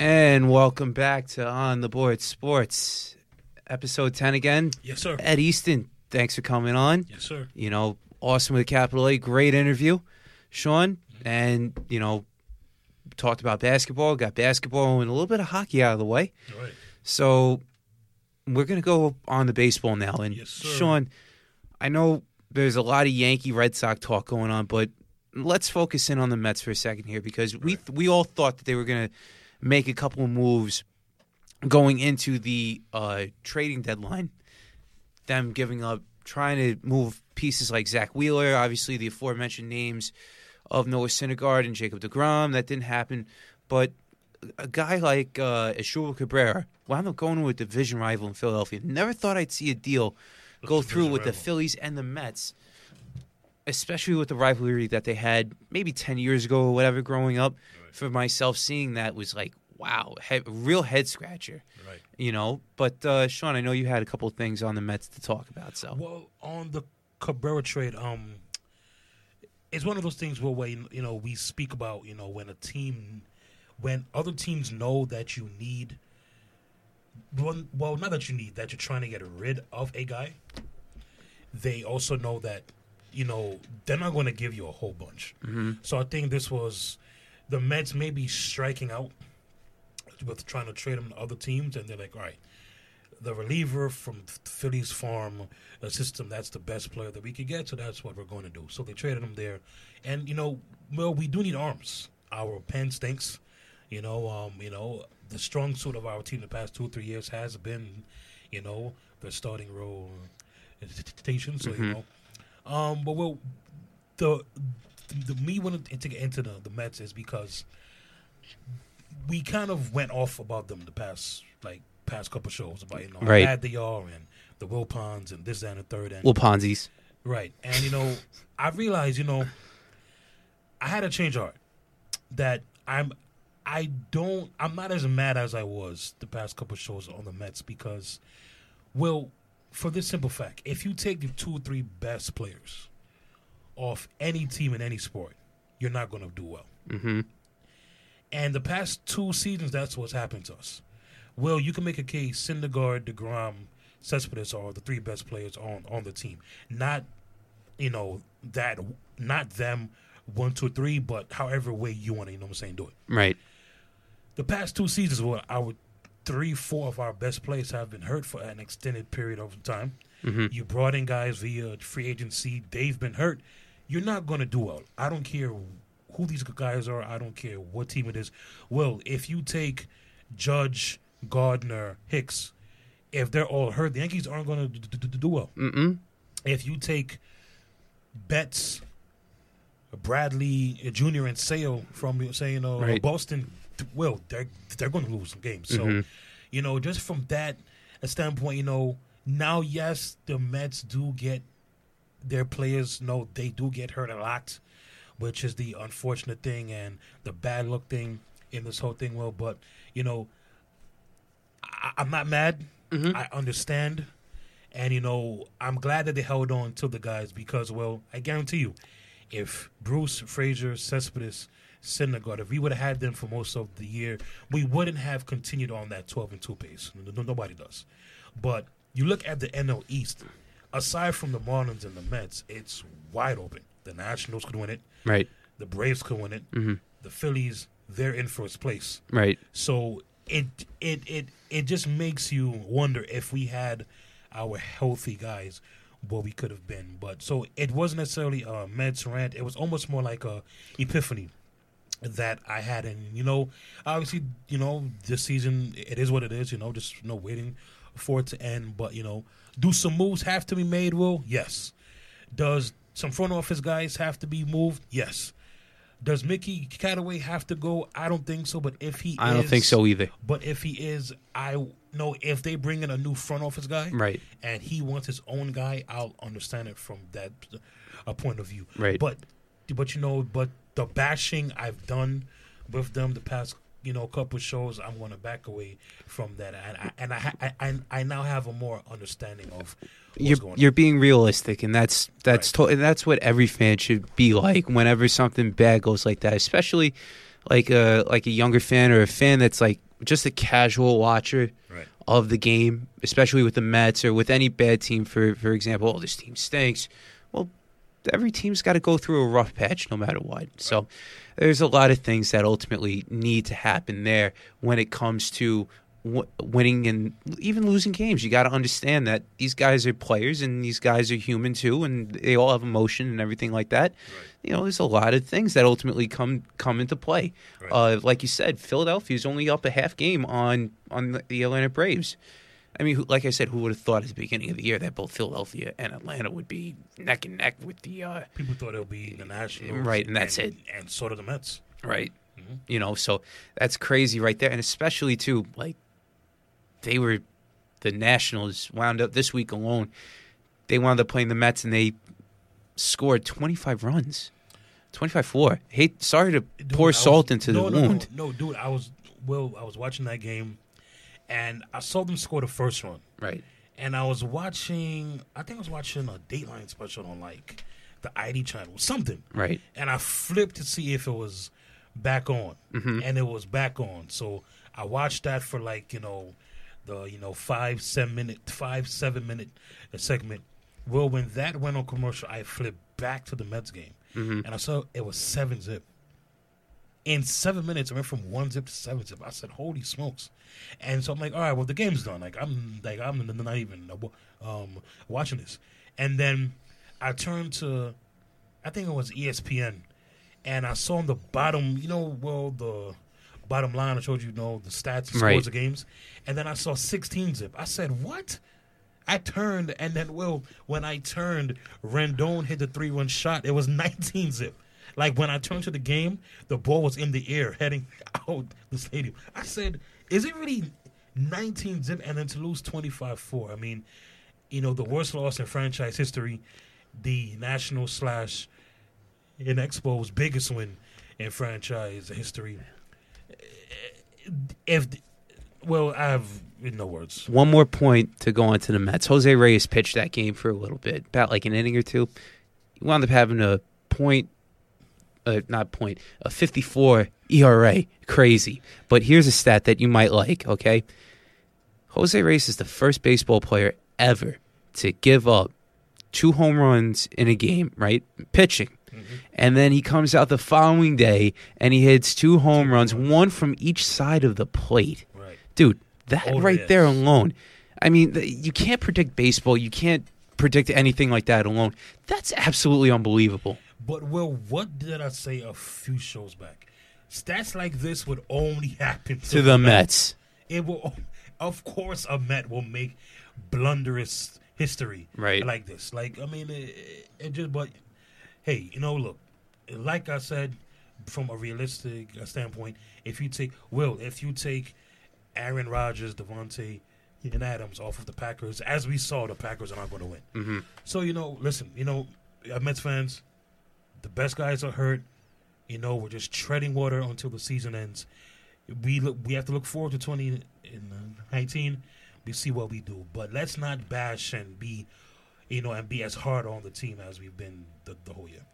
And welcome back to On the Board Sports, episode 10 again. Yes, sir. Ed Easton, thanks for coming on. Yes, sir. You know, awesome with a capital A, great interview, Sean. And, you know, talked about basketball, got basketball and a little bit of hockey out of the way. All right. So we're going to go on the baseball now. And, Yes, sir. Sean, I know there's a lot of Yankee Red Sox talk going on, but let's focus in on the Mets for a second here because we we all thought that they were going to make a couple of moves going into the uh, trading deadline. Them giving up, trying to move pieces like Zach Wheeler, obviously the aforementioned names of Noah Syndergaard and Jacob Degrom. That didn't happen, but a guy like uh, Asdrubal Cabrera wound up going to a division rival in Philadelphia. Never thought I'd see a deal go through with the. Phillies and the Mets, especially with the rivalry that they had maybe 10 years ago or whatever growing up. For myself, seeing that was like, wow, real head scratcher, Right. you know? But, uh, Sean, I know you had a couple of things on the Mets to talk about, so. Well, on the Cabrera trade, um, it's one of those things where, when you know, we speak about, you know, when a team, when other teams know that you need, well, well, not that you need, that you're trying to get rid of a guy, they also know that, you know, they're not going to give you a whole bunch. So I think this was the Mets may be striking out with trying to trade him to other teams, and they're like, all right, the reliever from Phillies farm system that's the best player that we could get, so that's what we're going to do. So they traded him there, and you know, well, we do need arms. Our pen stinks. You know, um, you know, the strong suit of our team the past two or three years has been, you know, the starting role station. So you know, um, but well, the the me wanting to get into the the Mets is because we kind of went off about them the past like past couple shows about you know Right. how bad they are and the Wilpons and this that, and the third and Well, Ponzi's. right and you know I realized you know I had a change of heart that I'm I don't I'm not as mad as I was the past couple shows on the Mets because well for this simple fact if you take the two or three best players off any team in any sport you're not going to do well Mm-hmm. and the past two seasons, that's what's happened to us. Well, you can make a case: Syndergaard, Degrom, Cespedes are the three best players on on the team. Not, you know, that not them one, two, three, but however way you want to, you know what I'm saying, do it. Right. The past two seasons, well, our three, four of our best players have been hurt for an extended period of time. Mhm. You brought in guys via free agency; they've been hurt. You're not going to do well. I don't care who these guys are. I don't care what team it is. Well, if you take Judge, Gardner, Hicks, if they're all hurt, the Yankees aren't going to do well. Mm-mm. If you take Betts, Bradley Jr. and Sale from saying uh, Right. Boston, well, they're they're going to lose some games. So, Mhm. you know, just from that standpoint, you know, now yes, the Mets do get their players. know they do get hurt a lot, which is the unfortunate thing and the bad look thing in this whole thing. Well, but you know, I, I'm not mad. Mhm. I understand. And you know, I'm glad that they held on to the guys because, well, I guarantee you, if Bruce, Frazier, Cespedes, Syndergaard, if we would have had them for most of the year, we wouldn't have continued on that 12 and 2 pace. No- no- Nobody does. But you look at the NL East, aside from the Marlins and the Mets, it's wide open. The Nationals could win it. Right. The Braves could win it. Mhm. The Phillies, they're in first place. Right. So it it it it just makes you wonder if we had our healthy guys, what we could have been. But so it wasn't necessarily a Mets rant. It was almost more like a epiphany that I had. And you know, obviously, you know, this season it is what it is. You know, just you know waiting for it to end. But you know, do some moves have to be made? Will yes. Does some front office guys have to be moved? Yes. Does Mickey Callaway have to go? I don't think so. But if he, I don't think so either. But if he is, I know if they bring in a new front office guy, Right. and he wants his own guy, I'll understand it from that uh, point of view. Right. But but you know, but the bashing I've done with them the past you know a couple shows, I'm going to back away from that, and I and I, I I I now have a more understanding of what's you're going you're being realistic, and that's that's Right. to, and that's what every fan should be like. Whenever something bad goes like that, especially like a like a younger fan or a fan that's like just a casual watcher Right. of the game, especially with the Mets or with any bad team, for for example, oh, this team stinks. Every team's got to go through a rough patch no matter what. So there's a lot of things that ultimately need to happen there when it comes to w- winning and even losing games. You got to understand that these guys are players and these guys are human too, and they all have emotion and everything like that. You know, there's a lot of things that ultimately come come into play. Right. Uh, like you said, Philadelphia's only up a half game on on the Atlanta Braves. I mean, like I said, who would have thought at the beginning of the year that both Philadelphia and Atlanta would be neck and neck with the uh, People thought it would be the Nationals, Right, and that's it. and so did the Mets. right? You know, so that's crazy right there, and especially too like they were the Nationals wound up this week alone. They wound up playing the Mets and they scored 25 runs, 25-4. Hey, sorry to Dude, pour was- salt into no, the no, wound. No, no, dude, I was well. I was watching that game, and I saw them score the first one. Right, and I was watching. I think I was watching a Dateline special on like the ID channel, something. right, And I flipped to see if it was back on, Mm-hmm. and it was back on. So I watched that for like you know the you know five seven minute five seven minute segment. Well, when that went on commercial, I flipped back to the Mets game, Mm-hmm. and I saw it was seven zip. In seven minutes, I went from one zip to seven zip. I said, "Holy smokes!" And so I'm like, "All right, well, the game's done. Like I'm like I'm not even um, watching this." And then I turned to, I think it was ESPN, and I saw on the bottom, you know, well the bottom line I showed you, you know, the stats, the scores Right. of games, and then I saw 16 zip. I said, "What?" I turned, and then, well, when I turned, Rendon hit the three run shot. It was 19 zip. Like when I turned to the game, the ball was in the air heading out the stadium. I said, is it really 19 zip? And then to lose 25 4. I mean, you know, the worst loss in franchise history, the national slash in Expo's biggest win in franchise history. Eh, if, well, I have no words. One more point to go on to the Mets. Jose Reyes pitched that game for a little bit, about like an inning or two. He wound up having a point, uh, not point, a 54 ERA. Crazy. But here's a stat that you might like, okay? Jose Reyes is the first baseball player ever to give up two home runs in a game, right? Pitching. And then he comes out the following day and he hits two home runs, one from each side of the plate Right. dude that Oh, right yes. there alone i mean you can't predict baseball you can't predict anything like that alone that's absolutely unbelievable But well, what did I say a few shows back? Stats like this would only happen to, to the mets It will, of course, a Met will make blunderous history Right. like this. Like I mean, it, it just. But hey, you know, look, like I said, from a realistic uh, standpoint, if you take Will, if you take Aaron Rodgers, Davante, and Adams off of the Packers, as we saw, the Packers are not going to win. mm-hmm. So you know, listen, you know, uh, Mets fans, the best guys are hurt. You know, we're just treading water until the season ends. We look, we have to look forward to twenty uh, nineteen. We see what we do, but let's not bash and be, you know, and be as hard on the team as we've been the, the whole year.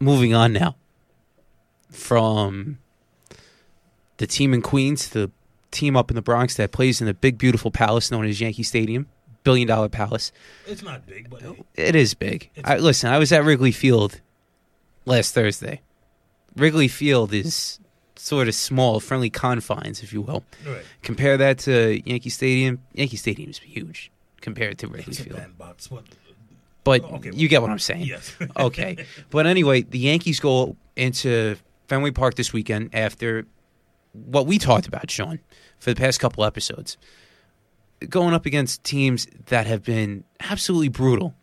moving on now from the team in queens to the team up in the bronx that plays in the big beautiful palace known as yankee stadium billion dollar palace It's not big, but hey, it is big It's- I, listen i was at wrigley field last thursday wrigley field is sort of small friendly confines if you will right. Compare that to Yankee Stadium. Yankee Stadium is huge compared to Wrigley It's a Field. bandbox, but But Okay, you get what I'm saying. yes, okay. But anyway, the Yankees go into Fenway Park this weekend after what we talked about, Sean, for the past couple episodes. Going up against teams that have been absolutely brutal.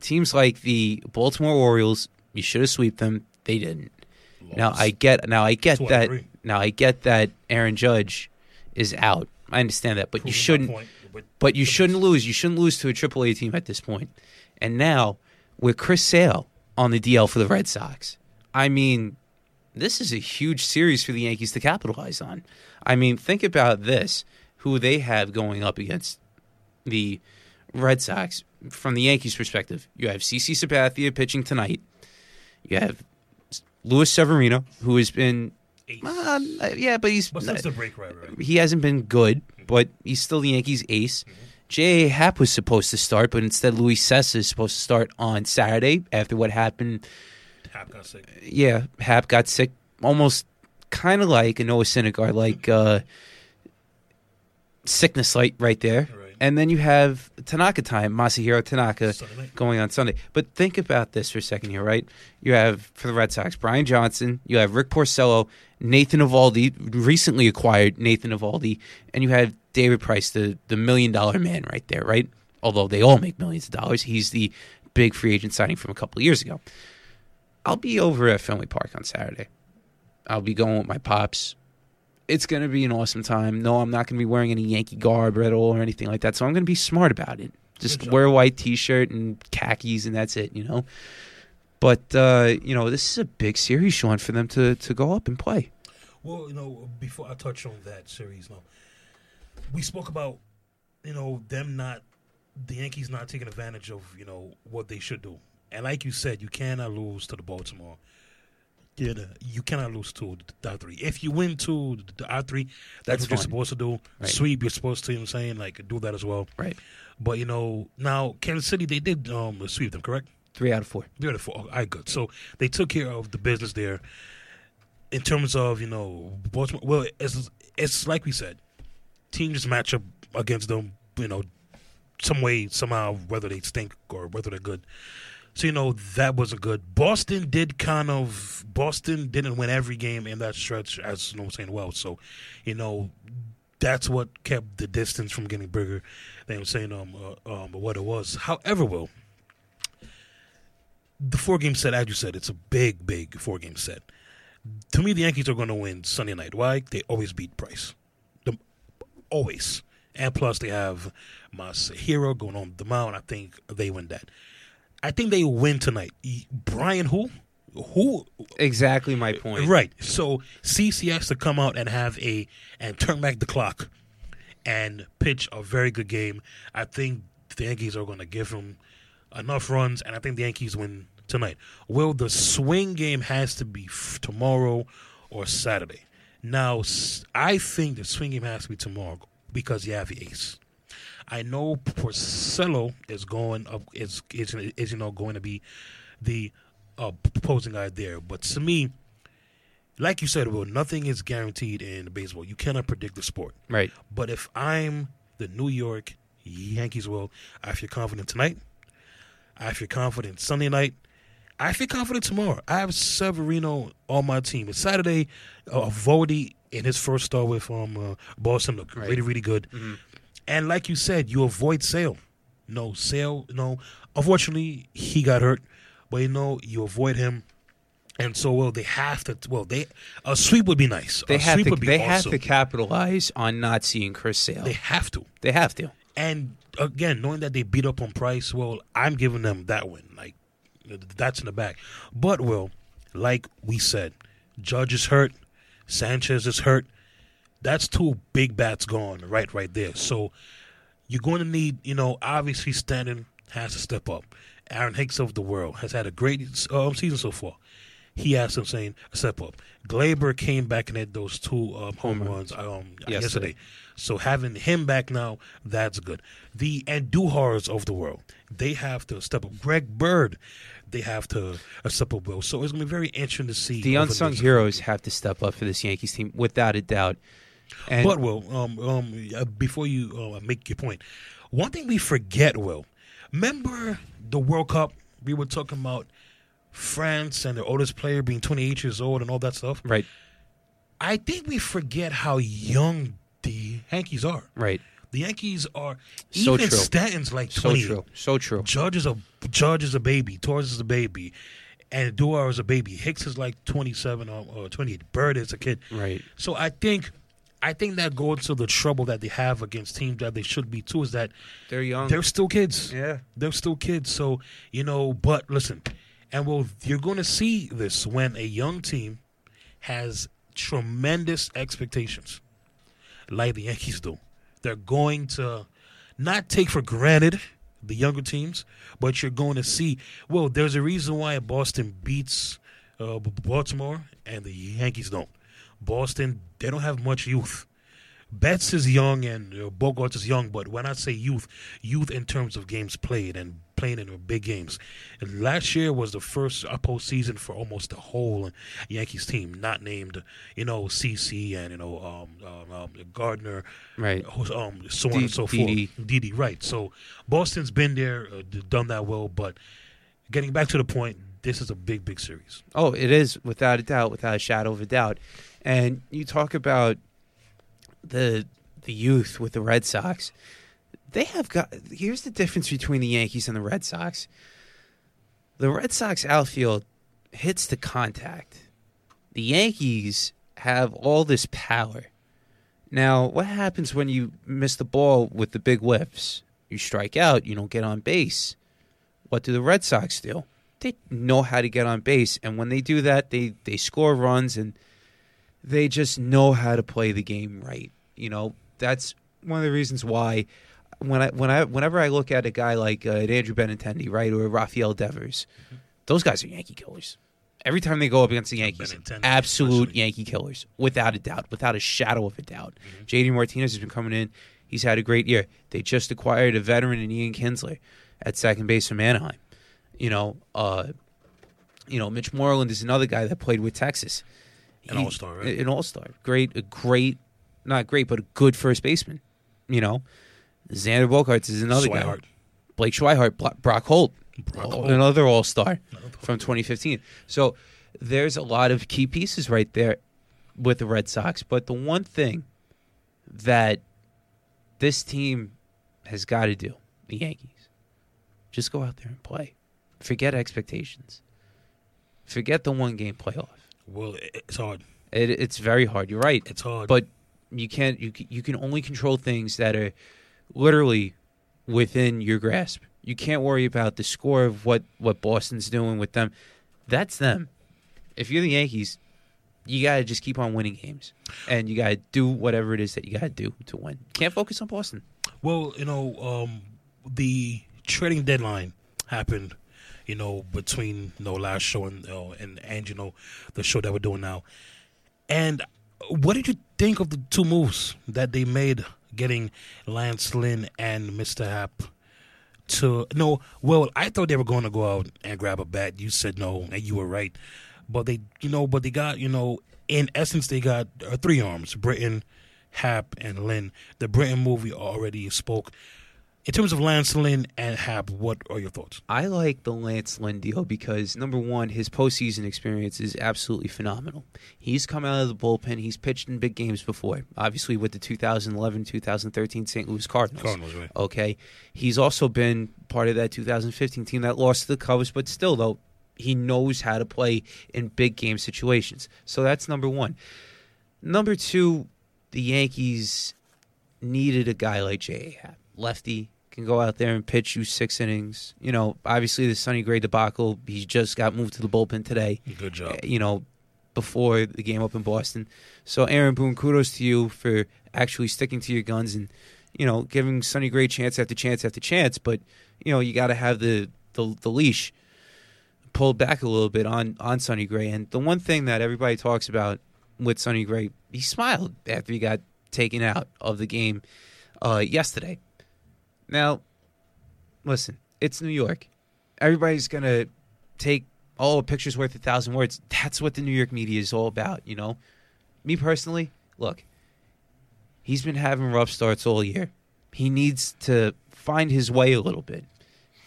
Teams like the Baltimore Orioles, you should have swept them. They didn't. Now I get now I get Two out of that now I get that Aaron Judge is out. I understand that, but you Proving my shouldn't but- you shouldn't it's- lose. You shouldn't lose to a AAA team at this point. And now with Chris Sale on the DL for the Red Sox, I mean, this is a huge series for the Yankees to capitalize on. I mean, think about this: who they have going up against the Red Sox from the Yankees' perspective. You have CC Sabathia pitching tonight. You have Luis Severino, who has been Uh, yeah, but he's but the break, right, right. he hasn't been good, but he's still the Yankees' ace. J.A. Happ was supposed to start, but instead Luis Cessa is supposed to start on Saturday after what happened. Happ got sick. Yeah, Happ got sick, almost kind of like a Noah Syndergaard, like uh, sickness light right there. Right. And then you have Tanaka time, Masahiro Tanaka going on Sunday. But think about this for a second here, right? You have for the Red Sox Brian Johnson, you have Rick Porcello, Nathan Eovaldi, recently acquired Nathan Eovaldi, and you have David Price, the the million dollar man right there, right? Although they all make millions of dollars, he's the big free agent signing from a couple of years ago. I'll be over at Fenway Park on Saturday. I'll be going with my pops. It's going to be an awesome time. No, I'm not going to be wearing any Yankee garb at all or anything like that. So I'm going to be smart about it. Just wear a white T-shirt and khakis, and that's it. You know. But uh, you know, this is a big series, Sean, for them to to go up and play. Well, you know, before I touch on that series, now we spoke about you know them not the Yankees not taking advantage of you know what they should do, and like you said, you cannot lose to the Baltimore. Yeah, the- you cannot lose to the three. If you win to the three, That's that's, what you're supposed to do. Right. Sweep, you're supposed to. You know what I'm saying like do that as well. Right. But you know now Kansas City they did um sweep them, correct? Three out of four. Three out of four. All right, good. So they took care of the business there. In terms of you know Baltimore, well, it's it's like we said, teams just match up against them. You know, some way somehow whether they stink or whether they're good. So you know that was a good. Boston did kind of Boston didn't win every game in that stretch, as no one's saying well. So, you know, that's what kept the distance from getting bigger. They were saying um uh, um what it was. However, will the four game set, as you said, it's a big, big four game set. To me, the Yankees are going to win Sunday night. Why? They always beat Price. The, always. And plus, they have Masahiro going on the mound. I think they win that. I think they win tonight. Brian, who? Who? Exactly my point. Right. So CC has to come out and have a and turn back the clock and pitch a very good game. I think the Yankees are going to give him enough runs, and I think the Yankees win tonight. Well, the swing game has to be f- tomorrow or Saturday. Now, I think the swing game has to be tomorrow because you have the ace. I know Porcello is going up is is, is you know going to be the uh, opposing guy there, but to me, like you said, Will, nothing is guaranteed in baseball. You cannot predict the sport. Right. But if I'm the New York Yankees, will I feel confident tonight? I feel confident Sunday night. I feel confident tomorrow. I have Severino on my team. It's Saturday. Uh, Voldy in his first start with um uh, Boston looked Right. really really good. And like you said, you avoid Sale. No Sale. No. Unfortunately, he got hurt. But you know, you avoid him. And so, well, they have to. Well, they a sweep would be nice. They a have sweep to. would be nice. They have awesome. to capitalize on not seeing Chris Sale. They They, have to. They have to. And again, knowing that they beat up on Price, well, I'm giving them that win. Like that's in the back. But well, like we said, Judge is hurt, Sanchez is hurt. That's two big bats gone right, right there. So you're going to need, you know, obviously Stanton has to step up. Aaron Hicks of the world has had a great um, season so far. He has to saying step up. Gleyber came back and had those two um, home runs um, Yesterday. yesterday. So having him back now, that's good. The Andujars of the world, they have to step up. Greg Bird, they have to uh, step up. Well, so it's gonna be very interesting to see The unsung heroes have to step up for this Yankees team, without a doubt. And But Will, um, um, uh, before you uh, make your point, one thing we forget, Will, remember the World Cup? We were talking about France and their oldest player being 28 years old and all that stuff. right, I think we forget how young the Yankees are. right, The Yankees are So even true. Stanton's like so true, so true. Judge is a Judge is a baby. Torres is a baby, Andujar is a baby. Hicks is like 27 or, or 28. Bird is a kid. Right. So I think, I think that goes to the trouble that they have against teams that they should be too. Is that They're young. they're still kids. yeah. They're still kids. So you know, but listen, and well, you're going to see this when a young team has tremendous expectations, like the Yankees do. They're going to not take for granted the younger teams, but you're going to see. Well, there's a reason why Boston beats uh, Baltimore and the Yankees don't. Boston, they don't have much youth. Betts is young and uh, Bogaerts is young, but when I say youth, youth in terms of games played and playing in big games. And last year was the first postseason for almost the whole Yankees team, not named, you know, CC and you know um, um, um, Gardner, Right. um, so on D- and so Didi. forth. Didi, right? So Boston's been there, uh, done that well, but getting back to the point, this is a big, big series. Oh, it is without a doubt, without a shadow of a doubt. And you talk about the the youth with the Red Sox. They have got. Here's the difference between the Yankees and the Red Sox. The Red Sox outfield hits the contact. The Yankees have all this power. Now, what happens when you miss the ball with the big whiffs? You strike out. You don't get on base. What do the Red Sox do? They know how to get on base, and when they do that, they they score runs, and they just know how to play the game right. You know, that's one of the reasons why when I when I whenever I look at a guy like uh, Andrew Benintendi, right, or Rafael Devers, those guys are Yankee killers. Every time they go up against the Yankees, absolute especially. Yankee killers, without a doubt, without a shadow of a doubt. JD Martinez has been coming in; he's had a great year. They just acquired a veteran in Ian Kinsler at second base from Anaheim. You know, uh, you know, Mitch Moreland is another guy that played with Texas. An all-star, right? An all-star. Great, a great, not great, but a good first baseman. You know, Xander Bogaerts is another guy. Blake Swihart, Bla- Brock Holt, Brock Holt. another all-star from 2015. So there's a lot of key pieces right there with the Red Sox. But the one thing that this team has got to do, the Yankees, just go out there and play. Forget expectations. Forget the one game playoff. Well, it's hard. It, it's very hard. You're right. It's hard. But you can't. You you can only control things that are literally within your grasp. You can't worry about the score of what what Boston's doing with them. That's them. If you're the Yankees, you got to just keep on winning games, and you got to do whatever it is that you got to do to win. Can't focus on Boston. Well, you know, um, the trading deadline happened, you know, between you know last show and uh, and and you know the show that we're doing now. And what did you think of the two moves that they made, getting Lance Lynn and Mister Happ? To no, well, I thought they were going to go out and grab a bat. You said no, and you were right. But they, you know, but they got, you know, in essence, they got uh, three arms: Britton, Happ, and Lynn. The Britton movie already spoke. In terms of Lance Lynn and Happ, what are your thoughts? I like the Lance Lynn deal because number one, his postseason experience is absolutely phenomenal. He's come out of the bullpen. He's pitched in big games before, obviously with the 2011-2013 St. Louis Cardinals. Cardinals, right? Okay, he's also been part of that 2015 team that lost to the Cubs, but still though he knows how to play in big game situations. So that's number one. Number two, the Yankees needed a guy like J.A. Happ. Lefty can go out there and pitch you six innings. You know, obviously the Sonny Gray debacle, he just got moved to the bullpen today. Good job. uh, You know, before the game up in Boston. So Aaron Boone, kudos to you for actually sticking to your guns and, you know, giving Sonny Gray chance after chance after chance. But, you know, you got to have the, the, the leash pulled back a little bit on, on Sonny Gray. And the one thing that everybody talks about with Sonny Gray, he smiled after he got taken out of the game uh, yesterday. Now, listen, it's New York. Everybody's gonna take oh, a picture's worth a thousand words. That's what the New York media is all about, you know. Me personally, look, he's been having rough starts all year. He needs to find his way a little bit.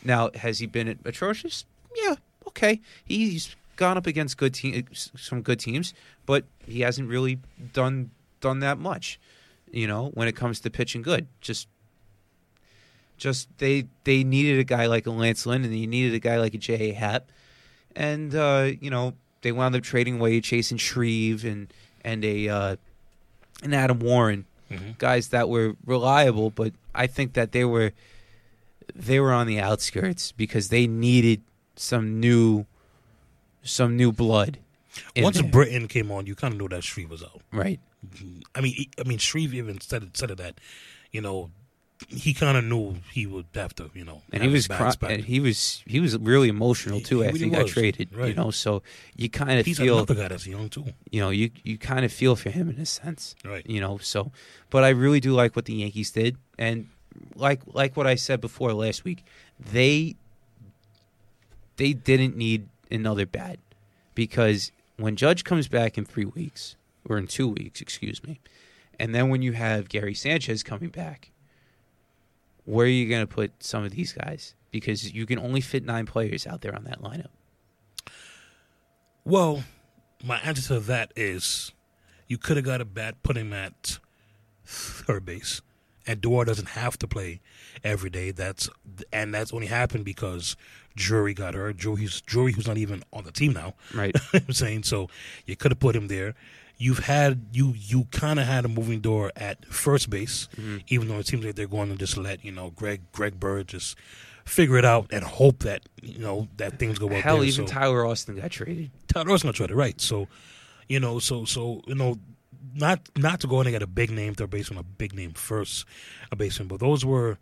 Now, has he been atrocious? Yeah, okay. He's gone up against good team, some good teams, but he hasn't really done done that much. You know, when it comes to pitching good, just just they they needed a guy like a Lance Lynn, and they needed a guy like a J. A. Happ, and uh, you know they wound up trading away Chasen Shreve and and a uh, and Adam Warren, Mhm. guys that were reliable, but I think that they were they were on the outskirts because they needed some new some new blood. Once there. Britton came on, you kind of knew that Shreve was out. right, I mean, I mean, Shreve even said it, said it that, you know, he kind of knew he would have to, you know, and he was cry- and he was he was really emotional too he after he really got was. traded. You know, so you kind of feel another guy that's young too, you know you you kind of feel for him in a sense. right? you know so but i really do like what the yankees did and like like what i said before last week they they didn't need another bat because when judge comes back in three weeks or in two weeks excuse me and then when you have gary sanchez coming back where are you going to put some of these guys because you can only fit nine players out there on that lineup Well, my answer to that is you could have got a bat, put him at third base, and Dewar doesn't have to play every day. That's and that's only happened because Drury got hurt. Drury's Drury, who's not even on the team now. right I'm saying so. You could have put him there. You've had you you kind of had a moving door at first base, Mhm. even though it seems like they're going to just let you know Greg Greg Bird just figure it out and hope that you know that things go well. hell there. even So- tyler austin got traded Tyler gonna try to right. So, you know, so so you know, not not to go in and get a big name third baseman, a big name first a baseman, but those were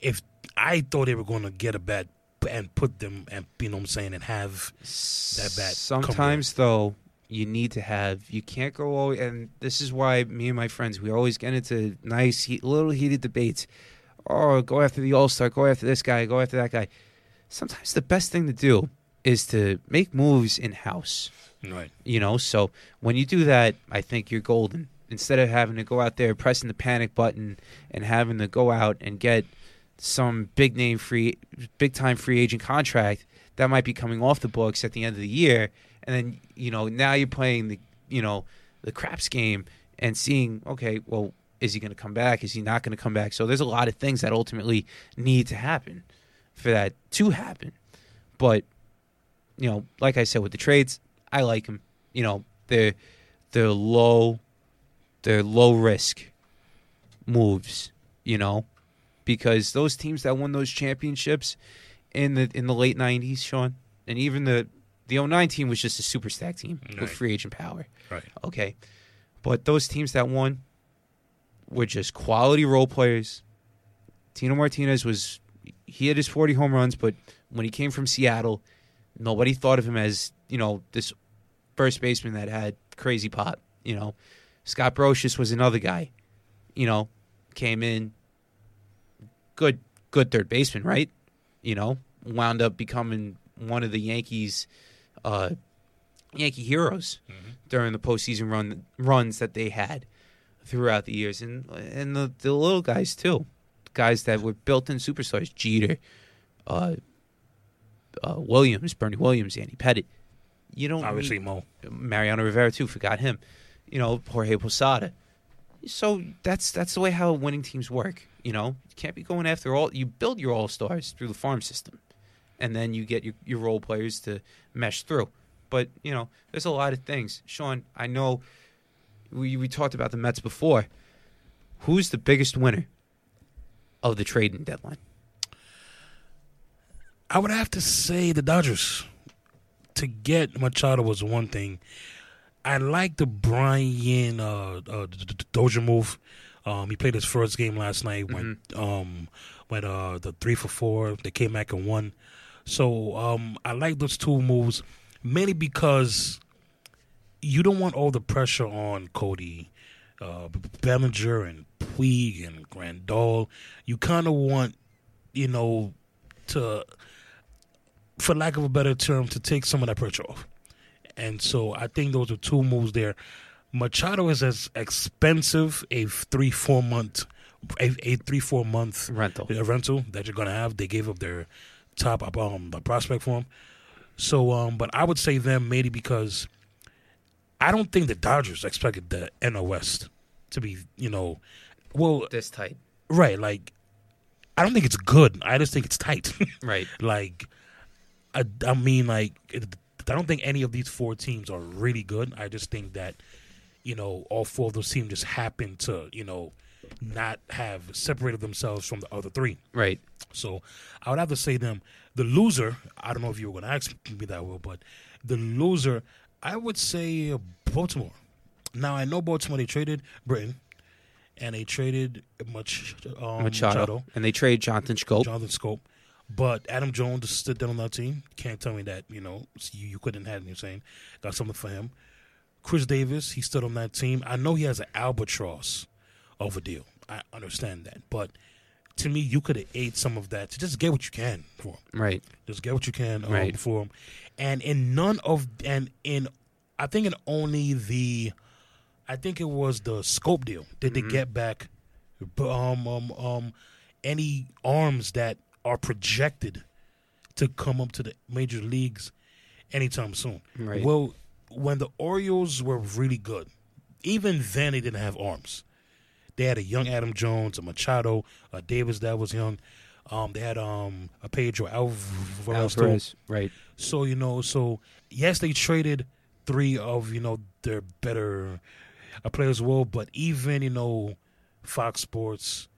if I thought they were going to get a bat and put them and you know what I'm saying and have That bat Sometimes though, you need to have. You can't go all. And this is why me and my friends we always get into nice, heat, little heated debates. Oh, go after the All Star. Go after this guy. Go after that guy. Sometimes the best thing to do is to make moves in house. right. You know, so when you do that, I think you're golden. Instead of having to go out there pressing the panic button and having to go out and get some big name free, big time free agent contract that might be coming off the books at the end of the year, and then you know now you're playing the you know the craps game and seeing okay, well, is he going to come back? Is he not going to come back? So there's a lot of things that ultimately need to happen for that to happen, but you know, like I said with the trades, I like them. You know, they're they're low, they're low risk moves. You know, because those teams that won those championships in the in the late '90s, Sean, and even the the 09 team was just a super stack team Right. with free agent power. Right. Okay, but those teams that won were just quality role players. Tino Martinez was he had his 40 home runs, but when he came from Seattle, nobody thought of him as you know this first baseman that had crazy pop. You know, Scott Brosius was another guy. You know, came in good, good third baseman, right? You know, wound up becoming one of the Yankees, uh, Yankee heroes during the postseason run runs that they had throughout the years, and and the, the little guys too, guys that were built-in superstars, Jeter, uh, uh, Williams, Bernie Williams, Andy Pettitte. You don't Obviously, need- Mo. Mariano Rivera too. Forgot him. You know, Jorge Posada. So that's that's the way how winning teams work. You know, you can't be going after all. You build your all stars through the farm system, and then you get your, your role players to mesh through. But you know, there's a lot of things. Sean, I know we we talked about the Mets before. Who's the biggest winner of the trading deadline? I would have to say the Dodgers. To get Machado was one thing. I like the Brian uh, uh, Dozier move. Um, he played his first game last night. Went um, went uh, the three for four. They came back and won. So um, I like those two moves mainly because you don't want all the pressure on Cody, uh, Bellinger, and Puig and Grandal. You kind of want, you know, to, for lack of a better term, to take some of that pressure off. And so I think those are two moves there. Machado is as expensive a three four month a, a three four month Rental. a rental that you're gonna have. They gave up their top um the prospect for him. So um, but I would say them maybe because I don't think the Dodgers expected the NL West to be you know well This tight. right like I don't think it's good. I just think it's tight. Right. like I, I mean like I don't think any of these four teams are really good. I just think that you know all four of those teams just happen to you know not have separated themselves from the other three. Right. So I would have to say them. The loser, I don't know if you were going to ask me that, Will, but the loser, I would say Baltimore. Now I know Baltimore they traded Britton, and they traded Mach- um, Machado, Machado, and they trade Jonathan Schoop. Jonathan Schoop. But Adam Jones stood down on that team. Can't tell me that you know you, you couldn't have him. Saying got something for him. Chris Davis, he stood on that team. I know he has an albatross of a deal. I understand that, but to me, you could have ate some of that to just get what you can for him. Right. Just get what you can um, Right. for him. And in none of and in I think in only the I think it was the Schoop deal did Mm-hmm. they get back um um um any arms that are projected to come up to the major leagues anytime soon. Right. Well, when the Orioles were really good, even then they didn't have arms. They had a young Adam Jones, a Machado, a Davis that was young. Um, they had um, a Pedro Alvarez. Alvarez. Right. So you know, so yes, they traded three of you know their better uh, players. Well, but even you know, Fox Sports,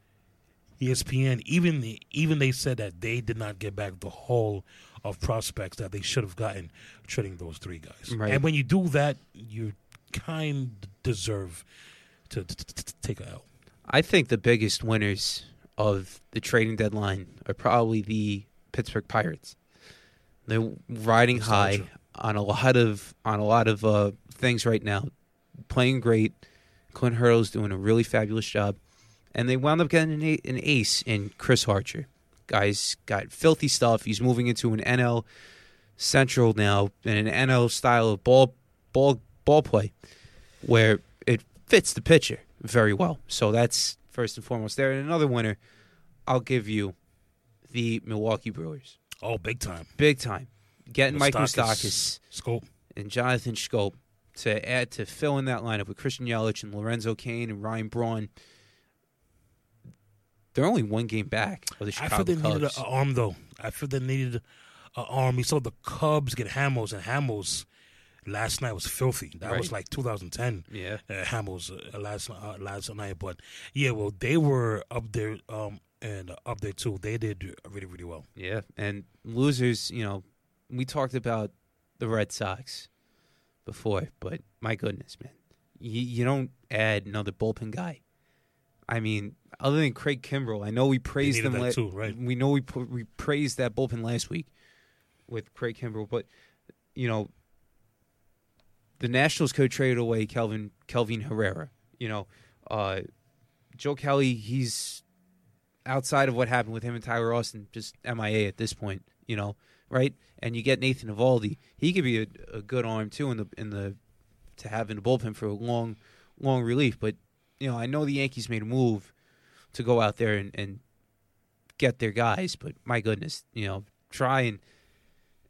ESPN, even the, even they said that they did not get back the whole of prospects that they should have gotten trading those three guys. Right. And when you do that, you kind deserve to, to, to, to take a L. I think the biggest winners of the trading deadline are probably the Pittsburgh Pirates. They're riding high on a lot of on a lot of uh, things right now, playing great. Clint Hurdle's doing a really fabulous job, and they wound up getting an, an ace in Chris Archer. Guy's got filthy stuff. He's moving into an NL Central now and an NL style of ball ball ball play, where it fits the pitcher very well. So that's first and foremost there. And another winner, I'll give you the Milwaukee Brewers. Oh, big time. Big time. Getting Mike Moustakas, Schoop. and Jonathan Schoop to add to fill in that lineup with Christian Yelich and Lorenzo Cain and Ryan Braun. They're only one game back of the I Chicago feel they needed an arm though. I feel they needed an arm. We saw the Cubs get Hamels, and Hamels last night was filthy. That was like 2010. yeah, Uh, uh, last uh, last night, but yeah, well, they were up there um and uh, up there too. They did really really well. yeah. And losers, you know, we talked about the Red Sox before, but my goodness, man, you, you don't add another bullpen guy. I mean, other than Craig Kimbrel, I know we praised them. la- too, right. We know we we praised that bullpen last week with Craig Kimbrel, but you know, the Nationals could trade away Kelvin Kelvin Herrera. You know, uh, Joe Kelly, he's outside of what happened with him and Tyler Austin, just MIA at this point. You know, right? And you get Nathan Eovaldi. He could be a, a good arm too in the in the to have in the bullpen for a long long relief. But you know, I know the Yankees made a move to go out there and, and get their guys, but my goodness, you know, try and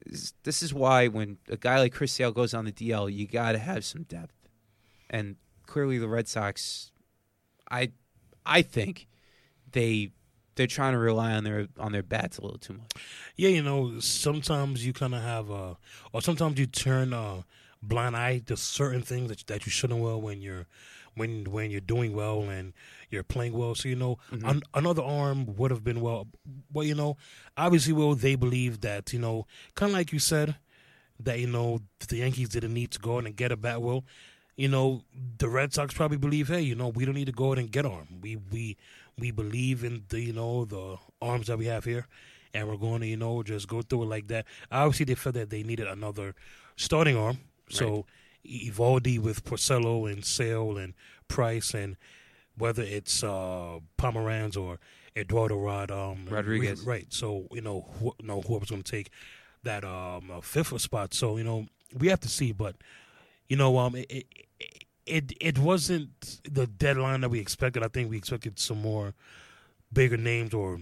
this- is why when a guy like Chris Sale goes on the DL, you got to have some depth. And clearly, the Red Sox, I, I think they they're trying to rely on their on their bats a little too much. Yeah, you know, sometimes you kind of have a, or sometimes you turn a blind eye to certain things that that you shouldn't well when you're when when you're doing well and you're playing well. So you know, mm-hmm. an, another arm would have been well. Well, you know, obviously, well, they believe that you know, kind of like you said, that you know the Yankees didn't need to go out and get a bat. Well, you know, the Red Sox probably believe, hey, you know, we don't need to go out and get arm. We we we believe in the you know the arms that we have here, and we're going to you know just go through it like that. Obviously, they felt that they needed another starting arm, so Eovaldi with Porcello and Sale and Price and whether it's uh, Pomeranz or Eduardo Rod um, Rodriguez. right? So you know, who, know whoever's going to take that um, uh, fifth spot. So you know, we have to see, but you know, um, it, it it it wasn't the deadline that we expected. I think we expected some more bigger names or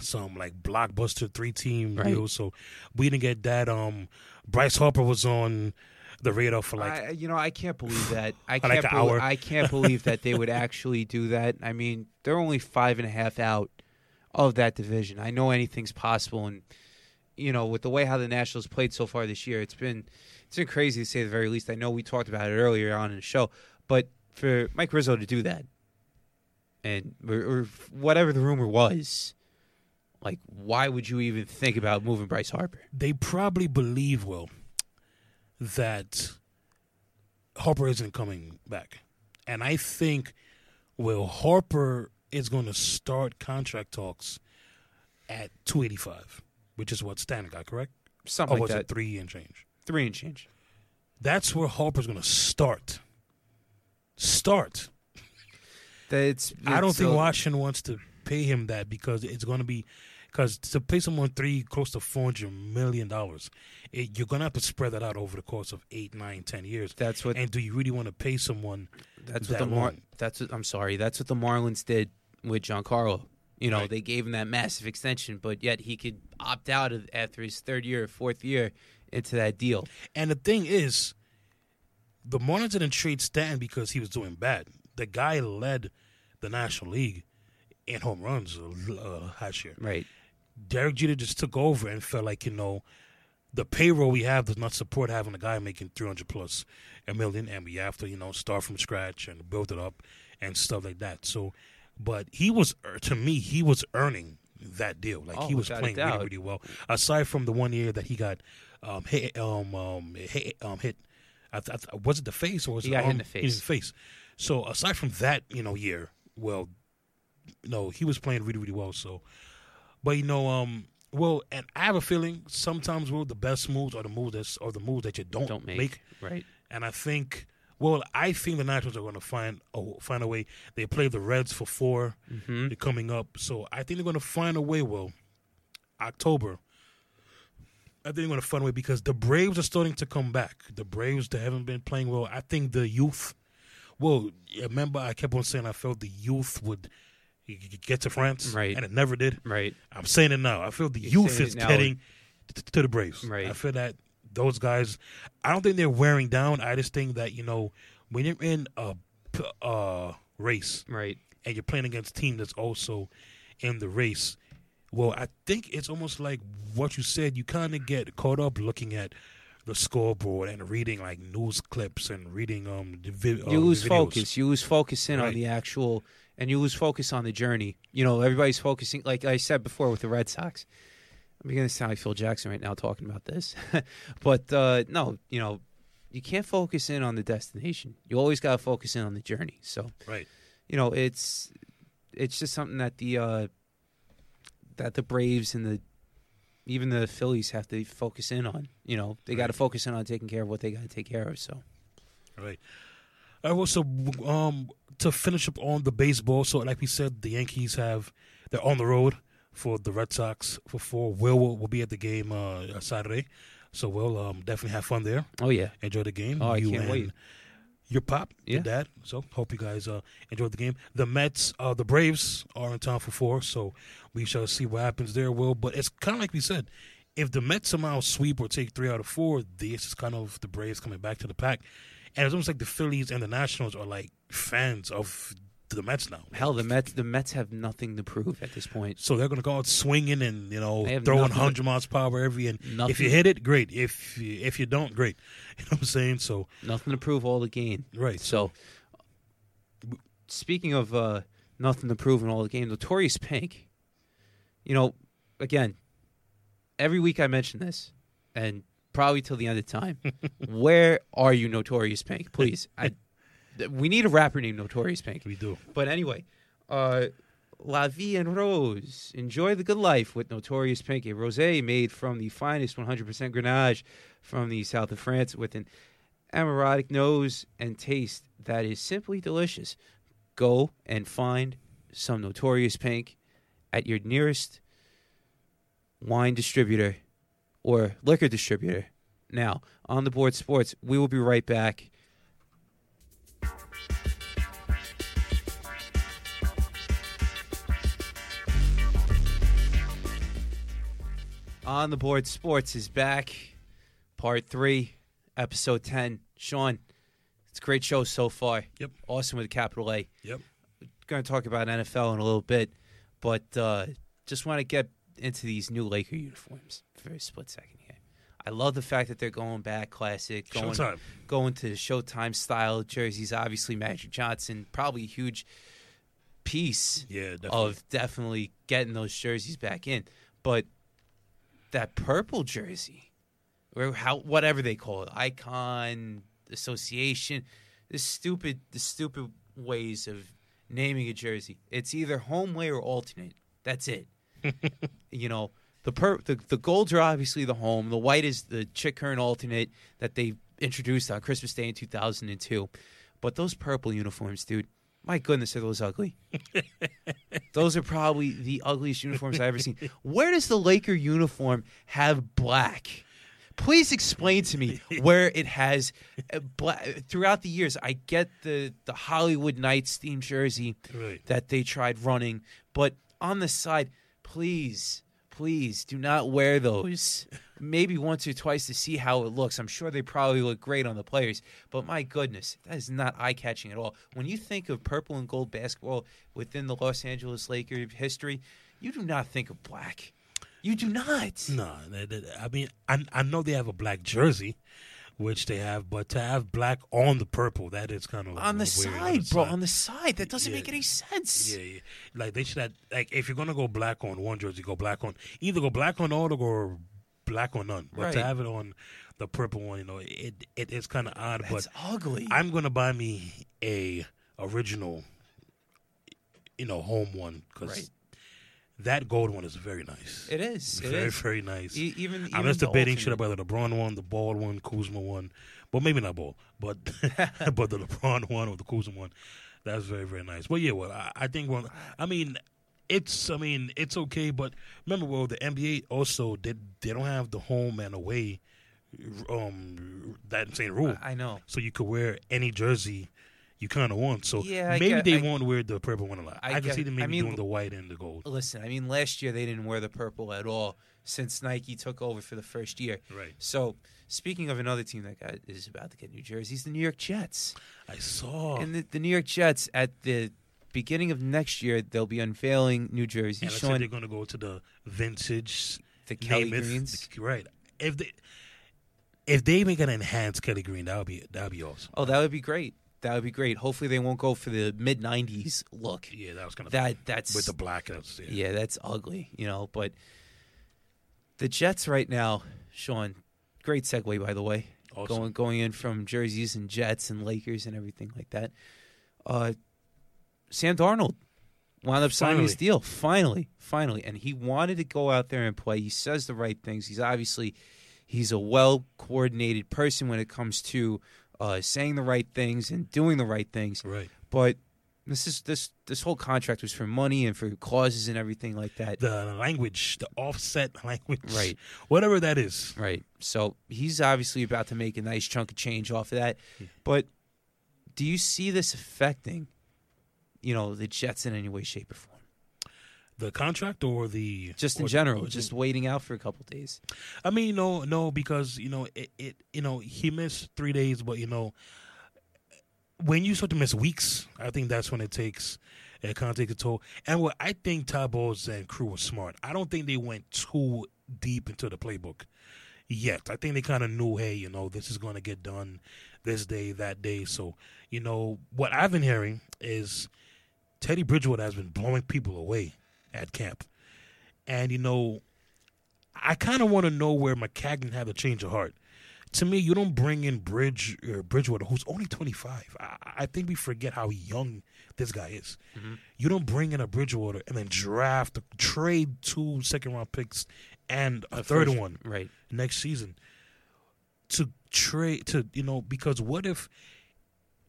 some like blockbuster three team Right. deals. So we didn't get that. Um, Bryce Harper was on the radar for like I, you know, I can't believe that. I can't. an belie- hour. I can't believe that they would actually do that. I mean, they're only five and a half out of that division. I know anything's possible, and you know, with the way how the Nationals played so far this year, it's been it's been crazy to say the very least. I know we talked about it earlier on in the show, but for Mike Rizzo to do that, and or, or whatever the rumor was, like, why would you even think about moving Bryce Harper? they probably believe well that Harper isn't coming back, and I think Well, Harper is going to start contract talks at 285, which is what Stan got, correct? Something or like was it three and change? Three and change. That's where Harper's going to start. Start. That's. I don't it's think Washington wants to pay him that because it's going to be because to pay someone three close to four hundred million dollars, you're going to have to spread that out over the course of eight, nine, ten years. That's what. And do you really want to pay someone? That's what that the Mar-? That's what I'm sorry. That's what the Marlins did with Giancarlo. You know, Right. they gave him that massive extension, but yet he could opt out of after his third year or fourth year into that deal. And the thing is, the Marlins didn't trade Stanton because he was doing bad. The guy led the National League in home runs uh, last year. Right. Derek Jeter just took over and felt like you know the payroll we have does not support having a guy making three hundred plus a million, and we have to you know start from scratch and build it up and stuff like that. So, but he was er, to me he was earning that deal. Like Oh, he was playing really really well. Aside from the one year that he got um, hit um um hit, um hit. I th- I th- was it the face or was He it got hit in the Hit in the face. So aside from that, you know, year, well, no, he was playing really, really well. So, but you know, um, well, and I have a feeling sometimes, well, the best moves are the moves that's are the moves that you don't, Don't make. make. Right. And I think, well, I think the Nationals are going to find a, find a way. They play the Reds for 4 Mm-hmm. They're coming up, so I think they're going to find a way. Well, October. I think they're going to find a way because the Braves are starting to come back. The Braves that haven't been playing well. I think the youth. Well, remember I kept on saying I felt the youth would get to France, Right. And it never did. Right. I'm saying it now. I feel the You're youth is getting t- to the Braves. Right. I feel that those guys. I don't think they're wearing down. I just think that you know when you're in a, uh, race Right. and you're playing against a team that's also in the race. Well, I think it's almost like what you said. You kind of get caught up looking at the scoreboard and reading like news clips and reading um the vi- uh, You lose videos. focus. You lose focus in on the actual, and you lose focus on the journey. You know, everybody's focusing, like I said before with the Red Sox. I'm beginning to sound like Phil Jackson right now talking about this, but uh, no, you know, you can't focus in on the destination. You always got to focus in on the journey. So, Right. you know, it's it's just something that the uh, that the Braves and the even the Phillies have to focus in on. You know, they got to focus in on taking care of what they got to take care of. So, Right. All right, will so um to finish up on the baseball. So like we said, the Yankees have they're on the road for the Red Sox for four. Will will, will be at the game uh, Saturday, so we'll um, definitely have fun there. oh yeah, Enjoy the game. Oh, I you can't wait. Your pop, your dad. So hope you guys uh, enjoy the game. The Mets, uh, the Braves are in town for four, so we shall see what happens there. Will, but it's kind of like we said. If the Mets somehow sweep or take three out of four, this is kind of the Braves coming back to the pack, and it's almost like the Phillies and the Nationals are like fans of the Mets now. hell, the Mets the Mets have nothing to prove at this point. So they're going to go out swinging and you know throwing hundred miles per hour every. And Nothing, if you hit it, great. If you, if you don't, great. You know what I'm saying? So nothing to prove, all the gain. right. So, speaking of uh, nothing to prove in all the game, Notorious Pink. You know, again, every week I mention this, and probably till the end of time. where are you, Notorious Pink? Please, I. th- We need a rapper named Notorious Pink. we do. But anyway, uh, La Vie en Rose. Enjoy the good life with Notorious Pink, a rosé made from the finest 100% Grenache from the south of France with an erotic nose and taste that is simply delicious. Go and find some Notorious Pink at your nearest wine distributor or liquor distributor. Now, on the board sports, we will be right back. On the board sports is back, part three, episode 10. Sean, it's a great show so far. Yep. Awesome with a capital A. Yep. Going to talk about NFL in a little bit, but uh, just want to get into these new Laker uniforms for a split second here. I love the fact that they're going back classic, going Showtime. going to Showtime style jerseys. Obviously, Magic Johnson, probably a huge piece Yeah, definitely. of definitely getting those jerseys back in. But that purple jersey, or how whatever they call it, icon association, the stupid the stupid ways of naming a jersey. It's either home way or alternate. That's it. you know, the per the, the golds are obviously the home. The white is the Chick alternate that they introduced on Christmas Day in 2002. But those purple uniforms, dude, my goodness, are those ugly. those are probably the ugliest uniforms I've ever seen. Where does the Laker uniform have black? Please explain to me where it has uh, black. Throughout the years, I get the the Hollywood Nights themed jersey Right. that they tried running, but on the side, please, please do not wear those. Maybe once or twice to see how it looks. I'm sure they probably look great on the players, but my goodness, that is not eye catching at all. When you think of purple and gold basketball within the Los Angeles Lakers history, you do not think of black. You do not. No, I mean, I, I know they have a black jersey, which they have, but to have black on the purple, that is kind of On the side, bro. side. On the side. That doesn't Yeah. make any sense. Yeah, yeah. Like they should have like if you're gonna go black on one jersey, go black on either go black on all or go black on none. But to have it on the purple one, you know, it it is kind of odd. That's but ugly. I'm gonna buy me a original, you know, home one because Right. That gold one is very nice. it is. It very is. very nice. E- even, I'm even just debating should I buy the LeBron one, the bald one, Kuzma one, but maybe not bald, but but the LeBron one or the Kuzma one. That's very very nice. But yeah, well, I, I think well, I mean, it's I mean it's okay, but remember, well, the NBA also did they don't have the home and away, um, that same rule, I know. so you could wear any jersey. You kind of want so Yeah, maybe get- they I- won't wear the purple one a lot. I I, can get- see them maybe I mean, doing the white and the gold. Listen, I mean, last year they didn't wear the purple at all since Nike took over for the first year. Right. So, speaking of another team that got, is about to get new jerseys, the New York Jets. I saw. And the, the New York Jets at the beginning of next year, they'll be unveiling new jerseys And showing they're going to go to the vintage the Kelly Namath, Greens. the- right? If they if they make an enhanced Kelly Green, that would be that would be awesome. Oh, that would be great. That would be great. Hopefully, they won't go for the mid '90s look. Yeah, that was kind of That that's with the black. That's, yeah. Yeah, that's ugly, you know. But the Jets right now, Sean, great segue by the way. Awesome. Going going in from jerseys and Jets and Lakers and everything like that. Uh, Sam Darnold wound up signing his deal finally, finally, and he wanted to go out there and play. He says the right things. He's obviously he's a well coordinated person when it comes to uh, saying the right things and doing the right things right. but this is this this whole contract was for money and for clauses and everything like that. The language, the offset language, Right. Whatever that is. right. So he's obviously about to make a nice chunk of change off of that. But do you see this affecting, you know, the Jets in any way, shape, or form? The contract or the Just in or- general, or just waiting out for a couple days. I mean, no, no, because you know it, it. You know, he missed three days, but you know, when you start to miss weeks, I think that's when it takes it kind of takes a toll. And what I think Todd Bowles and crew was smart. I don't think they went too deep into the playbook yet. I think they kind of knew, hey, you know, this is going to get done this day, that day. So, you know, what I've been hearing is Teddy Bridgewater has been blowing people away at camp, and you know, I kind of want to know where Maccagnan had a change of heart. To me, you don't bring in Bridge or Bridgewater, who's only 25. I, I think we forget how young this guy is. Mm-hmm. You don't bring in a Bridgewater and then draft, trade two second round picks and a third First- one Right. next season to trade to you know because what if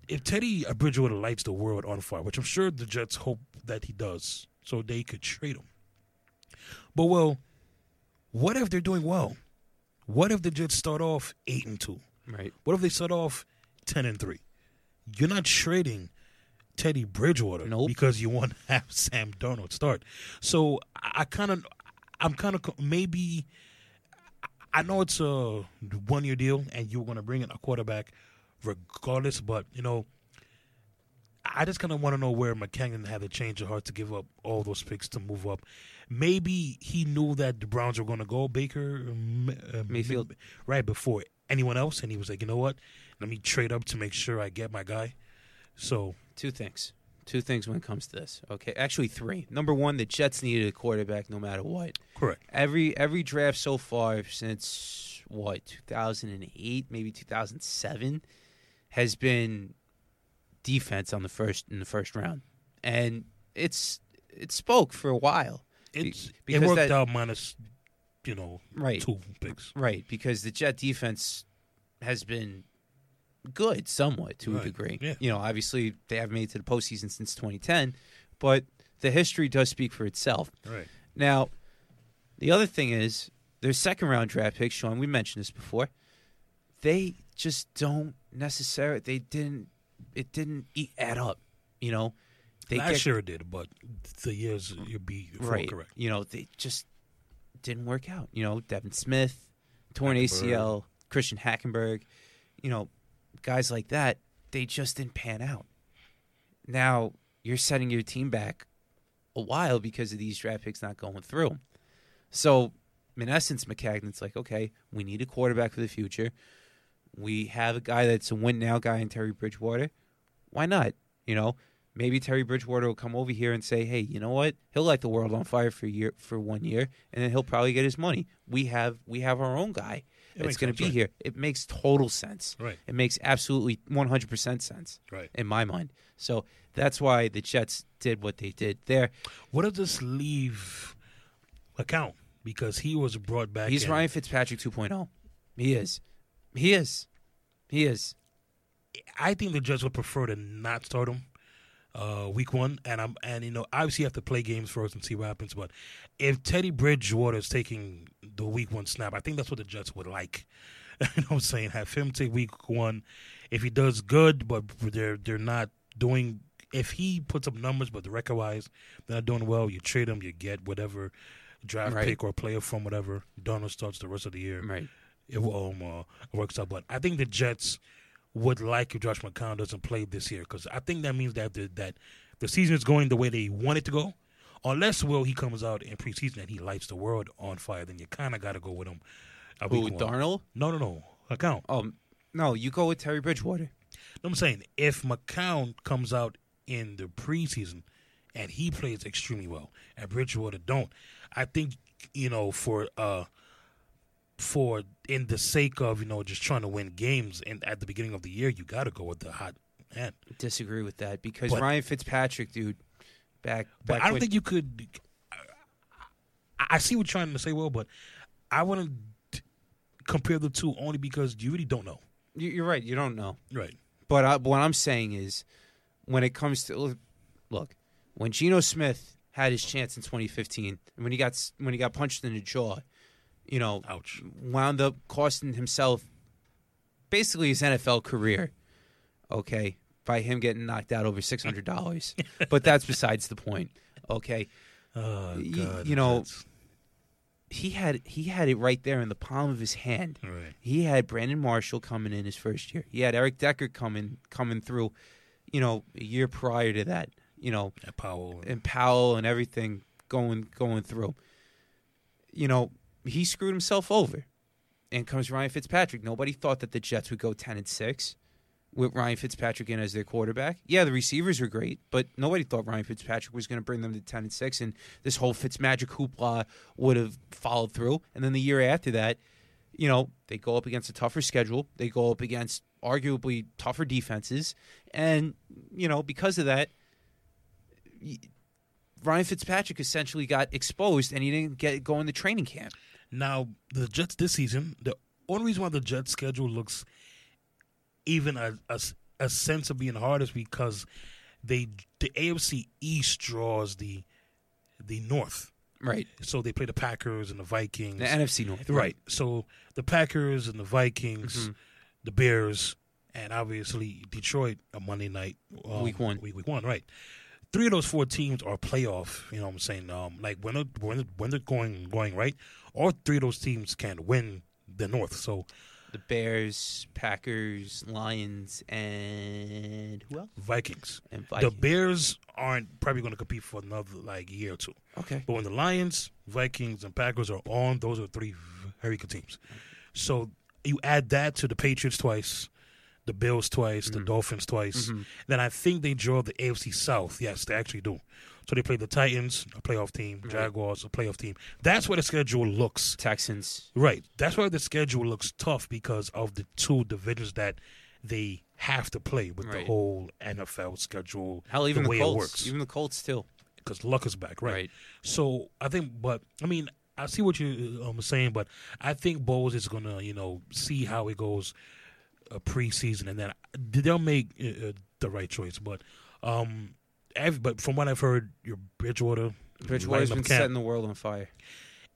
if Teddy uh, Bridgewater lights the world on fire, which I'm sure the Jets hope that he does, so they could trade him. But well, what if they're doing well? What if the Jets start off eight and two? Right. What if they start off ten and three? You're not trading Teddy Bridgewater Nope. because you want to have Sam Darnold start. So I, I kind of, I'm kind of maybe. I know it's a one year deal, and you're going to bring in a quarterback regardless. But you know, I just kind of want to know where Maccagnan had the change of heart to give up all those picks to move up. Maybe he knew that the Browns were going to go Baker um, uh, Mayfield. right before anyone else, and he was like, you know what? Let me trade up to make sure I get my guy. So Two things. Two things when it comes to this. Okay. Actually, three. Number one, the Jets needed a quarterback no matter what. correct. Every every draft so far since what 2008 maybe 2007 has been defense on the first in the first round and it's it spoke for a while. It's it worked that- out minus, you know, Right. two picks. Right, because the Jet defense has been good somewhat to a degree. yeah. You know, obviously they haven't made it to the postseason since 2010, but the history does speak for itself. Right. Now, the other thing is their second round draft pick, Sean, we mentioned this before. They just don't necessarily they didn't it didn't eat, add up, you know. They Last get- year it did, but the years you'd be right. correct. You know, they just didn't work out. You know, Devin Smith, torn ACL, Christian Hackenberg, you know, guys like that, they just didn't pan out. Now you're setting your team back a while because of these draft picks not going through. So, in essence, Maccagnan's like, okay, we need a quarterback for the future. We have a guy that's a win now guy in Teddy Bridgewater. Why not? You know, maybe Teddy Bridgewater will come over here and say, "Hey, you know what? He'll light the world on fire for year, for one year, and then he'll probably get his money. We have we have our own guy It that's going to be right. here. It makes total sense. Right. It makes absolutely one hundred percent sense Right. in my mind. So that's why the Jets did what they did there. What does this leave McCown? Because he was brought back. He's in- Ryan Fitzpatrick 2.0. He is. He is. He is. I think the Jets would prefer to not start him uh, week one, and I'm and you know obviously you have to play games first and see what happens. But if Teddy Bridgewater is taking the week one snap, I think that's what the Jets would like. you know what I'm saying? Have him take week one. If he does good, but they're they're not doing. If he puts up numbers, but the record wise they're not doing well, you trade him, you get whatever draft Right. pick or player from whatever. Darnold starts the rest of the year Right. it will, um, uh, works out. But I think the Jets would like if Josh McCown doesn't play this year because I think that means that the, that the season is going the way they want it to go. Unless Will he comes out in preseason and he lights the world on fire, then you kind of got to go with him. Who. Darnold? No, no, no. McCown. Um, no, you go with Teddy Bridgewater. No, I'm saying if McCown comes out in the preseason and he plays extremely well and Bridgewater don't, I think you know for uh for in the sake of you know just trying to win games and at the beginning of the year you got to go with the hot hand. Disagree with that because But- Ryan Fitzpatrick, dude, back. But back I don't when- think you could. I, I see what you're trying to say, Will, but I wouldn't compare the two only because you really don't know. You- You're right. You don't know. Right. But I, what I'm saying is, when it comes to look, when Geno Smith had his chance in 2015, and when he got when he got punched in the jaw, you know, Ouch. wound up costing himself basically his NFL career. Okay, by him getting knocked out over six hundred dollars, but that's besides the point. Okay, Oh, Y- God, you know, he had he had it right there in the palm of his hand. Right. He had Brandon Marshall coming in his first year. He had Eric Decker coming coming through, you know, a year prior to that. You know, And Powell. and Powell and everything going going through. You know, he screwed himself over. And comes Ryan Fitzpatrick. Nobody thought that the Jets would go ten and six with Ryan Fitzpatrick in as their quarterback. Yeah, the receivers were great, but nobody thought Ryan Fitzpatrick was going to bring them to ten and six, and this whole Fitzmagic hoopla would have followed through. And then the year after that, you know, they go up against a tougher schedule. They go up against arguably tougher defenses, and you know, because of that, Ryan Fitzpatrick essentially got exposed, and he didn't get go into training camp. Now, the Jets this season, the only reason why the Jets schedule looks even a, a, a sense of being hard is because they the AFC East draws the the North. Right, So they play the Packers and the Vikings. the NFC North. right. So the Packers and the Vikings, Mhm. the Bears, and obviously Detroit on Monday night. um, Week one. Week, week one, right. Three of those four teams are playoff. You know what I'm saying? Um, like when they're, when they're, when they're going going right, all three of those teams can win the North. So The Bears, Packers, Lions, and who else? Vikings. And Vikings. The Bears aren't probably going to compete for another like year or two. okay, But when the Lions, Vikings, and Packers are on, those are three very good teams. So you add that to the Patriots twice, the Bills twice, the Mhm. Dolphins twice. Mhm. Then I think they draw the AFC South. Yes, they actually do. So they play the Titans, a playoff team. Jaguars, a playoff team. That's where the schedule looks Texans. right. That's why the schedule looks tough because of the two divisions that they have to play with the Right. whole NFL schedule. Hell, even the, the, way Colts, it works. even the Colts too. because Luck is back, right? Right. So I think, but I mean, I see what you um, saying, but I think Bowles is gonna, you know, see how it goes uh, preseason, and then they'll make uh, uh, the right choice. But, um, ev- but from what I've heard, your Bridgewater, Bridgewater's been camp, setting the world on fire.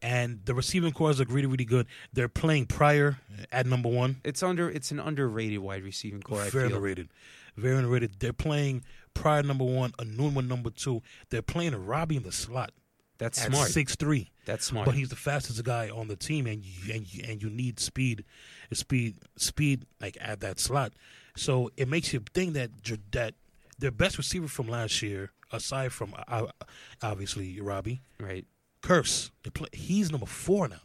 and the receiving cores are really, really good. They're playing Pryor at number one. It's under. It's an underrated wide receiving core. I Very underrated. Very underrated. They're playing Pryor number one, Enunwa number two. They're playing Robby in the slot That's at smart. six three. That's smart. But he's the fastest guy on the team, and you, and you, and you need speed, speed, speed like at that slot. So it makes you think that that their best receiver from last year, aside from uh, obviously Robby, right. Kearse, play, he's number four now.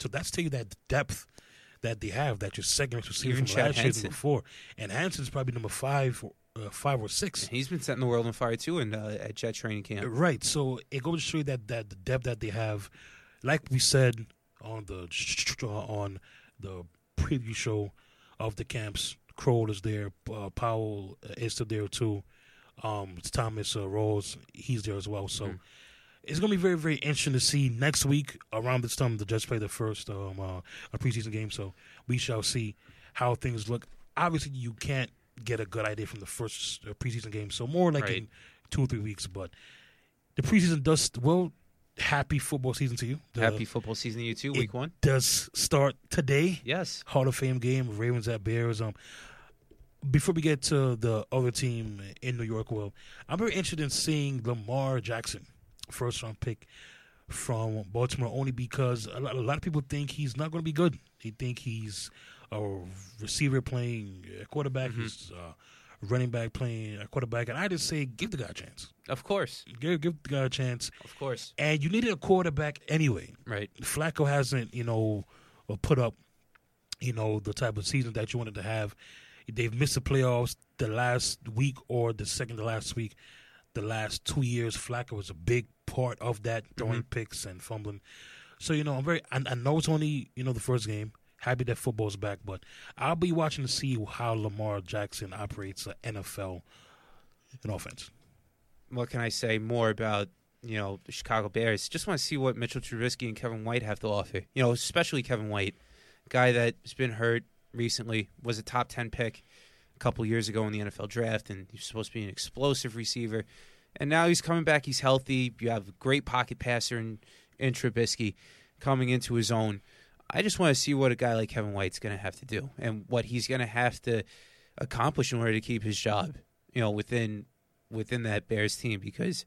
So that's tell you that depth that they have. That your second receiver Even from Chad last year is number four, and Hansen's probably number five, or, uh, five or six. He's been setting the world on fire too, in uh, at Jet training camp. Right. So it goes to show you that that the depth that they have, like we said on the on the preview show of the camps, Crowell is there, uh, Powell is still there too. Um, Thomas uh, Rawls, he's there as well. So Mhm. it's gonna be very very interesting to see next week around this time the Jets play the first um uh, a preseason game. So we shall see how things look. Obviously, you can't get a good idea from the first uh, preseason game. So more like Right. in two or three weeks, but the preseason does well. Happy football season to you. The- Happy football season to you too. Week one. does start today. Yes. Hall of Fame game, Ravens at Bears. Um, before we get to the other team in New York, well, I'm very interested in seeing Lamar Jackson, first round pick from Baltimore, only because a lot, a lot of people think he's not going to be good. They think he's a receiver playing quarterback, Mhm. he's a running back playing a quarterback, and I just say give the guy a chance. Of course. Give, give the guy a chance. Of course. And you needed a quarterback anyway. Right. Flacco hasn't, you know, uh, put up, you know, the type of season that you wanted to have. They've missed the playoffs the last week or the second to last week. The last two years, Flacco was a big part of that, throwing picks and fumbling. So you know, I'm very. I, I know it's only you know the first game. Happy that football's back, but I'll be watching to see how Lamar Jackson operates an NFL in offense. What can I say more about you know the Chicago Bears? Just want to see what Mitchell Trubisky and Kevin White have to offer. You know, especially Kevin White, guy that's been hurt recently, was a top ten pick a couple years ago in the NFL draft, and he's supposed to be an explosive receiver. And now he's coming back. He's healthy. You have a great pocket passer in, in Trubisky coming into his own. I just want to see what a guy like Kevin White's going to have to do and what he's going to have to accomplish in order to keep his job. You know, within within that Bears team because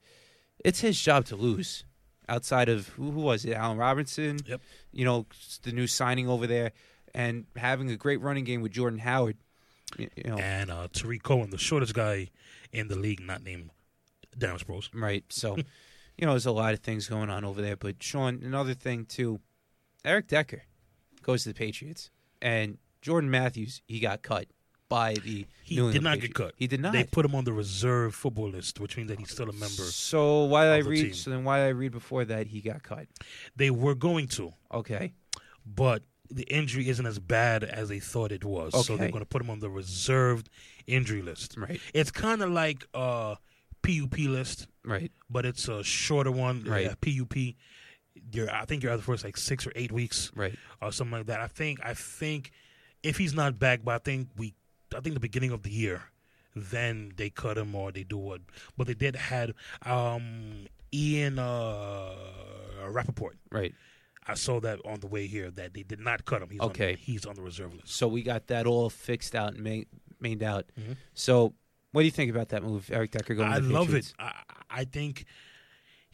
it's his job to lose. Outside of who, who was it, Allen Robinson? Yep. You know, the new signing over there, and having a great running game with Jordan Howard. You, know, And uh, Tarik Cohen, the shortest guy in the league, not named Darren Sproles. Right. So, you know, there's a lot of things going on over there. But Sean, another thing too, Eric Decker goes to the Patriots, and Jordan Matthews he got cut by the. He New did England not get cut. He did not. They put him on the reserve football list, which means that he's still a member. So why did I of the team. read? So then why did I read before that he got cut? They were going to, Okay. but the injury isn't as bad as they thought it was. So they're going to put him on the reserved injury list. Right. It's kind of like a PUP list, Right. but it's a shorter one. Right. PUP. You're, I think you're out for like six or eight weeks Right. or something like that. I think. I think if he's not back by I think we, I think the beginning of the year, then they cut him or they do what. But they did had um, Ian uh, Rapoport. Right. I saw that on the way here that they did not cut him. He's Okay. on, he's on the reserve list. So we got that all fixed out and ma- mained out. Mhm. So what do you think about that move, Eric Decker going? I to the love Patriots? it. I, I think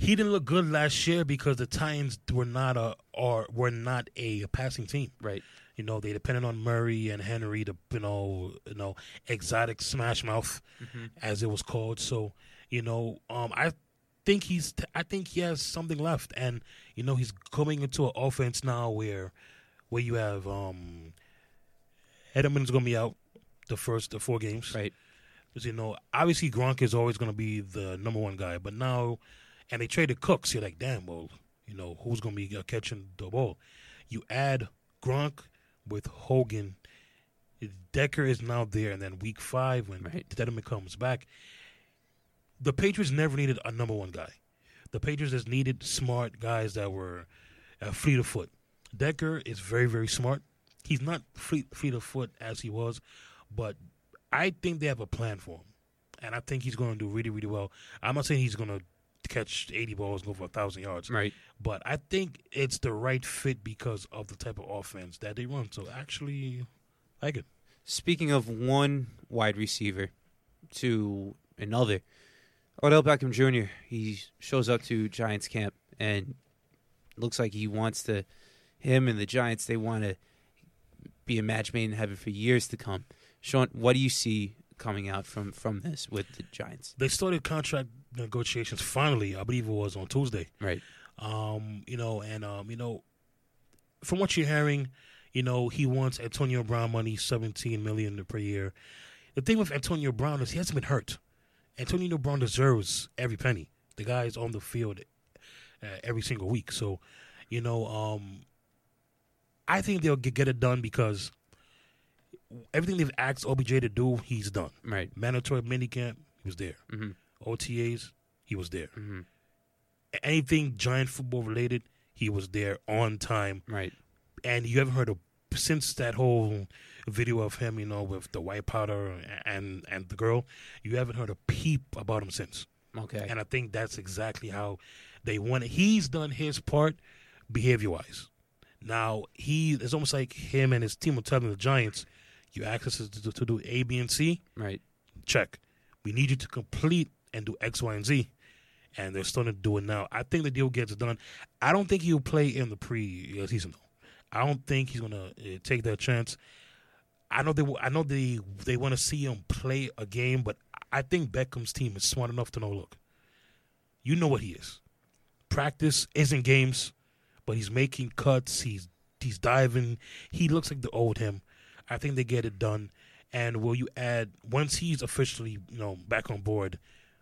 he didn't look good last year because the Titans were not a or were not a passing team. Right. You know, they depended on Murray and Henry, the you know, you know, exotic smash mouth, Mhm. as it was called. So, you know, um, I think he's, I think he has something left, and you know, he's coming into an offense now where, where you have um, Edelman's going to be out the first the four games, Right. 'Cause, you know, obviously Gronk is always going to be the number one guy, but now, and they traded Cooks. You're like, damn, well, you know, who's going to be uh, catching the ball? You add Gronk with Hogan, Decker is now there, and then week five when Right. Edelman comes back, the Patriots never needed a number one guy. The Patriots just needed smart guys that were uh, fleet of foot. Decker is very very smart. He's not fleet fleet of foot as he was, but I think they have a plan for him, and I think he's going to do really really well. I'm not saying he's going to catch 80 balls, go for a thousand yards, Right. but I think it's the right fit because of the type of offense that they run. So actually, I like it. Speaking of one wide receiver to another, Odell Beckham Jr. He shows up to Giants camp and looks like he wants to. Him and the Giants, they want to be a match made in heaven for years to come. Sean, what do you see coming out from from this with the Giants? They started contract negotiations finally. I believe it was on Tuesday. Right. Um, you know, and um, you know, from what you're hearing, you know, he wants Antonio Brown money, seventeen million per year. The thing with Antonio Brown is he hasn't been hurt. Antonio Brown deserves every penny. The guy is on the field uh, every single week. So, you know, um, I think they'll get, get it done because everything they've asked OBJ to do, he's done. Right. Mandatory minicamp, he was there. hmm OTAs, he was there. hmm Anything giant football related, he was there on time. Right. And you haven't heard of since that whole video of him, you know, with the white powder and and the girl, you haven't heard a peep about him since. Okay. And I think that's exactly how they want it. He's done his part behavior wise. Now he it's almost like him and his team are telling the Giants, you asked us to, to do A, B, and C. right. check. We need you to complete and do X, Y, and Z. And they're starting to do it now. I think the deal gets done. I don't think he'll play in the pre-season though. I don't think he's gonna uh, take that chance. I know they. I know they. They want to see him play a game, but I think Beckham's team is smart enough to know. Look, you know what he is. Practice isn't games, but he's making cuts. He's he's diving. He looks like the old him. I think they get it done. And will you add once he's officially you know back on board,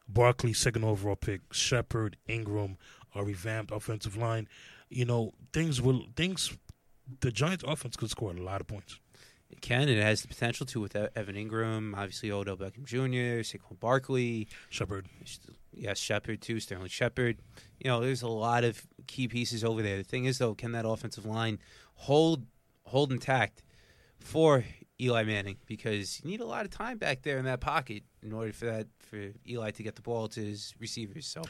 Barkley second overall pick, Shepard, Engram, a revamped offensive line. You know things will things. The Giants' offense could score a lot of points. It can. It has the potential to with Evan Engram, obviously Odell Beckham Jr., Saquon Barkley, Shepard, yes, Shepard too, Sterling Shepard. You know, there's a lot of key pieces over there. The thing is, though, can that offensive line hold hold intact for Eli Manning? Because you need a lot of time back there in that pocket in order for that for Eli to get the ball to his receivers. So,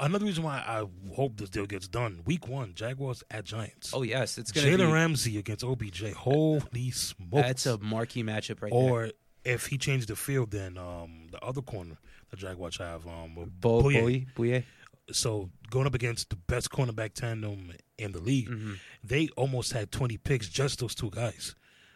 another reason why I hope this deal gets done. Week one, Jaguars at Giants. oh yes, it's gonna Jalen be Ramsey against OBJ. Holy smokes! that's a marquee matchup right there. or if he changed the field, then um, the other corner the Jaguars have um, Bo Bouye. Bouye. So going up against the best cornerback tandem in the league, Mhm. they almost had twenty picks just those two guys.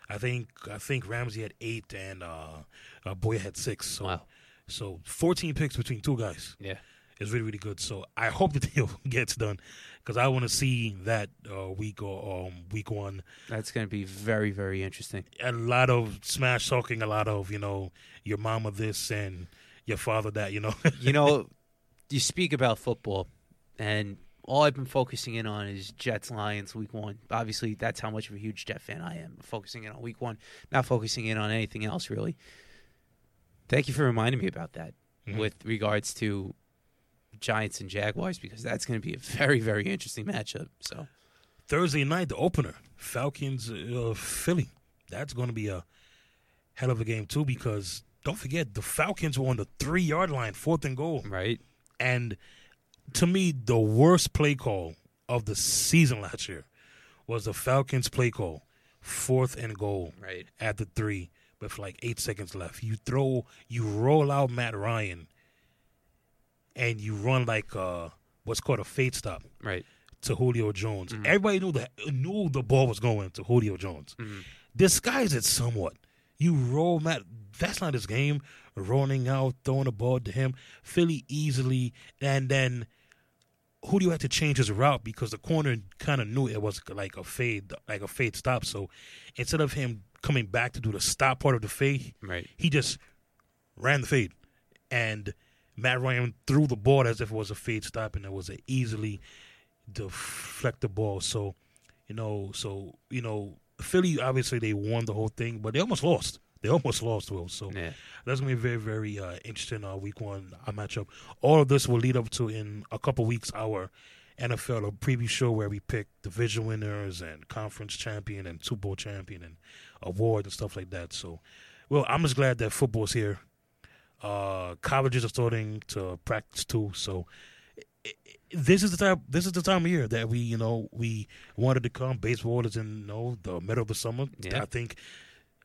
I think I think Ramsey had eight and uh, uh Bouye had six. So Wow. so fourteen picks between two guys Yeah. It's really really good. So I hope the deal gets done because I want to see that uh, week or um, week one. That's going to be very, very interesting. A lot of smash talking, a lot of you know your mama this and your father that. You know, you know, you speak about football, and all I've been focusing in on is Jets Lions week one. Obviously, that's how much of a huge Jet fan I am. Focusing in on week one, not focusing in on anything else really. Thank you for reminding me about that Mhm. with regards to Giants and Jaguars because that's going to be a very, very interesting matchup. So, Thursday night, the opener, Falcons, uh, Philly. That's going to be a hell of a game too because don't forget the Falcons were on the three yard line, fourth and goal, right, and to me, the worst play call of the season last year was the Falcons play call, fourth and goal right, at the three with like eight seconds left. You throw, you roll out Matt Ryan, and you run like uh, what's called a fade stop right. to Julio Jones. Mhm. Everybody knew that knew the ball was going to Julio Jones. Mhm. Disguise it somewhat. You roll Matt. That's not his game. Rolling out, throwing the ball to him. Philly easily, and then Julio have to change his route because the corner kind of knew it was like a fade, like a fade stop. So instead of him coming back to do the stop part of the fade, Right. he just ran the fade, and Matt Ryan threw the ball as if it was a fade stop, and it was a easily deflect the ball. So, you know, so you know, Philly, obviously, they won the whole thing, but they almost lost. They almost lost, Will. So Yeah. that's gonna be a very, very uh, interesting uh, week one uh, matchup. All of this will lead up to in a couple weeks our NFL preview show where we pick division winners and conference champion and Super Bowl champion and awards and stuff like that. So, well, I'm just glad that football's here. Uh, colleges are starting to practice too. So, this is the time. This is the time of year that we, you know, we wanted to come. Baseball is in, you know, the middle of the summer. Yeah. I think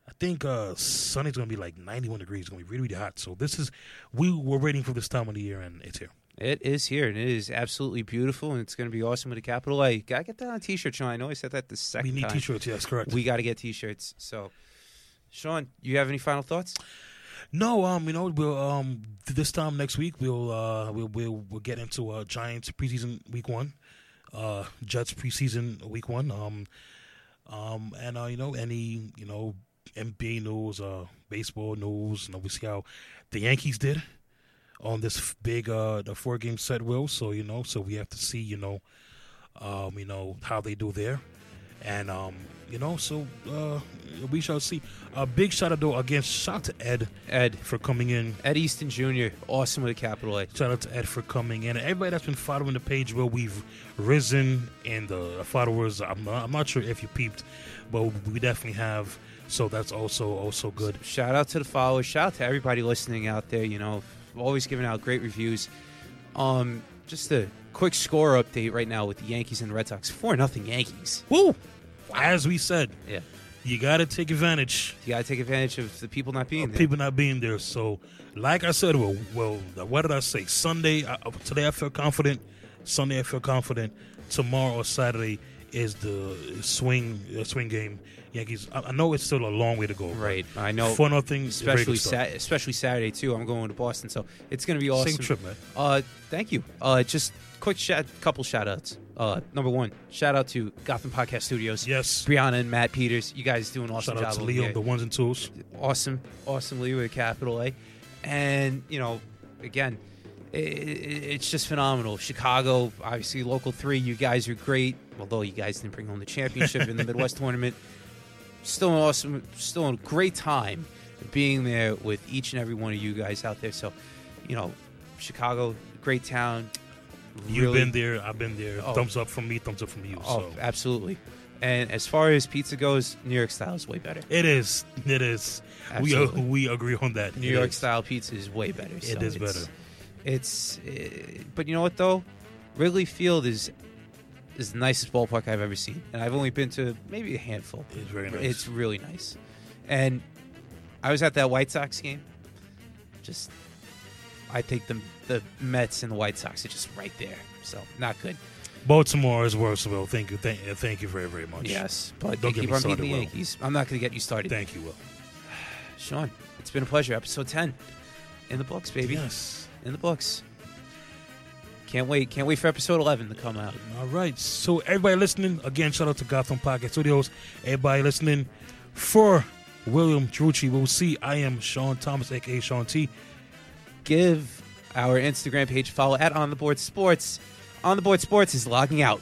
I think uh, Sunday's gonna be like 91 degrees. It's gonna be really, really hot. So this is we were waiting for this time of the year, and it's here. It is here, and it is absolutely beautiful, and it's going to be awesome with a capital A. Gotta get that on a T-shirt, Sean. I know I said that the second. We need time. t-shirts. Yes, correct. We got to get T-shirts. So, Sean, you have any final thoughts? no, um, you know, we'll um this time next week we'll uh we'll we'll, we'll get into uh Giants preseason week one, uh Jets preseason week one, um, um, and uh you know any you know NBA news, uh baseball news, and we see how the Yankees did on this big uh the four game set will. So you know so we have to see you know um you know how they do there. And um you know so uh we shall see. A big shout out though again shout out to ed. Ed, for coming in. Ed Easton Jr., awesome with a capital A. shout out to ed for coming in. Everybody that's been following the page where we've risen in the followers. I'm not, I'm not sure if you peeped but we definitely have so that's also also good Shout out to the followers. Shout out to everybody listening out there. You know, always giving out great reviews. Um, just a quick score update right now with the Yankees and the Red Sox. Four nothing Yankees. Woo! as we said Yeah, you got to take advantage you got to take advantage of the people not being there. people not being there. So, like I said, well, well, what did I say? Sunday, uh, today I feel confident. Sunday I feel confident. Tomorrow or Saturday is the swing uh, swing game. Yankees. I, I know it's still a long way to go. Right, I know. Four nothing. especially Sa- especially Saturday too. I'm going to Boston, so it's going to be awesome. Same trip, man. Uh, thank you. Uh, just quick shout, couple shout outs. Uh, number one, shout out to Gotham Podcast Studios. Yes. Brianna and Matt Peters, you guys do an awesome Shout out job. to Leo, the ones and twos. awesome, awesome Leo with a capital A, and you know, again, it's just phenomenal. Chicago, obviously local three. You guys are great. Although you guys didn't bring home the championship in the Midwest tournament, still an awesome, still a great time being there with each and every one of you guys out there. So, you know, Chicago, great town. You've been there. I've been there. Oh. Thumbs up from me. Thumbs up from you. Oh, so absolutely. And as far as pizza goes, New York style is way better. it is. It is. We Absolutely. uh, we agree on that. New It York is. style pizza is way better. It so is it's- better. It's, uh, but you know what though, Wrigley Field is is the nicest ballpark I've ever seen, and I've only been to maybe a handful. It's very nice. It's really nice, and I was at that White Sox game. Just, I think the the Mets and the White Sox are just right there, so not good. Baltimore is worse. Well, thank you. Thank, uh, thank you very very much. Yes, but Don't get me started, the Will. Yankees. I'm not going to get you started. Thank you, Will. Sean, it's been a pleasure. Episode 10 in the books, baby. Yes. In the books. Can't wait. Can't wait for episode 11 to come out. All right. So everybody listening, again, shout out to Gotham Podcast Studios. Everybody listening for William Drucci. We'll see. I am Sean Thomas, aka Sean T. Give our Instagram page follow at On the Board Sports. On the Board Sports is logging out.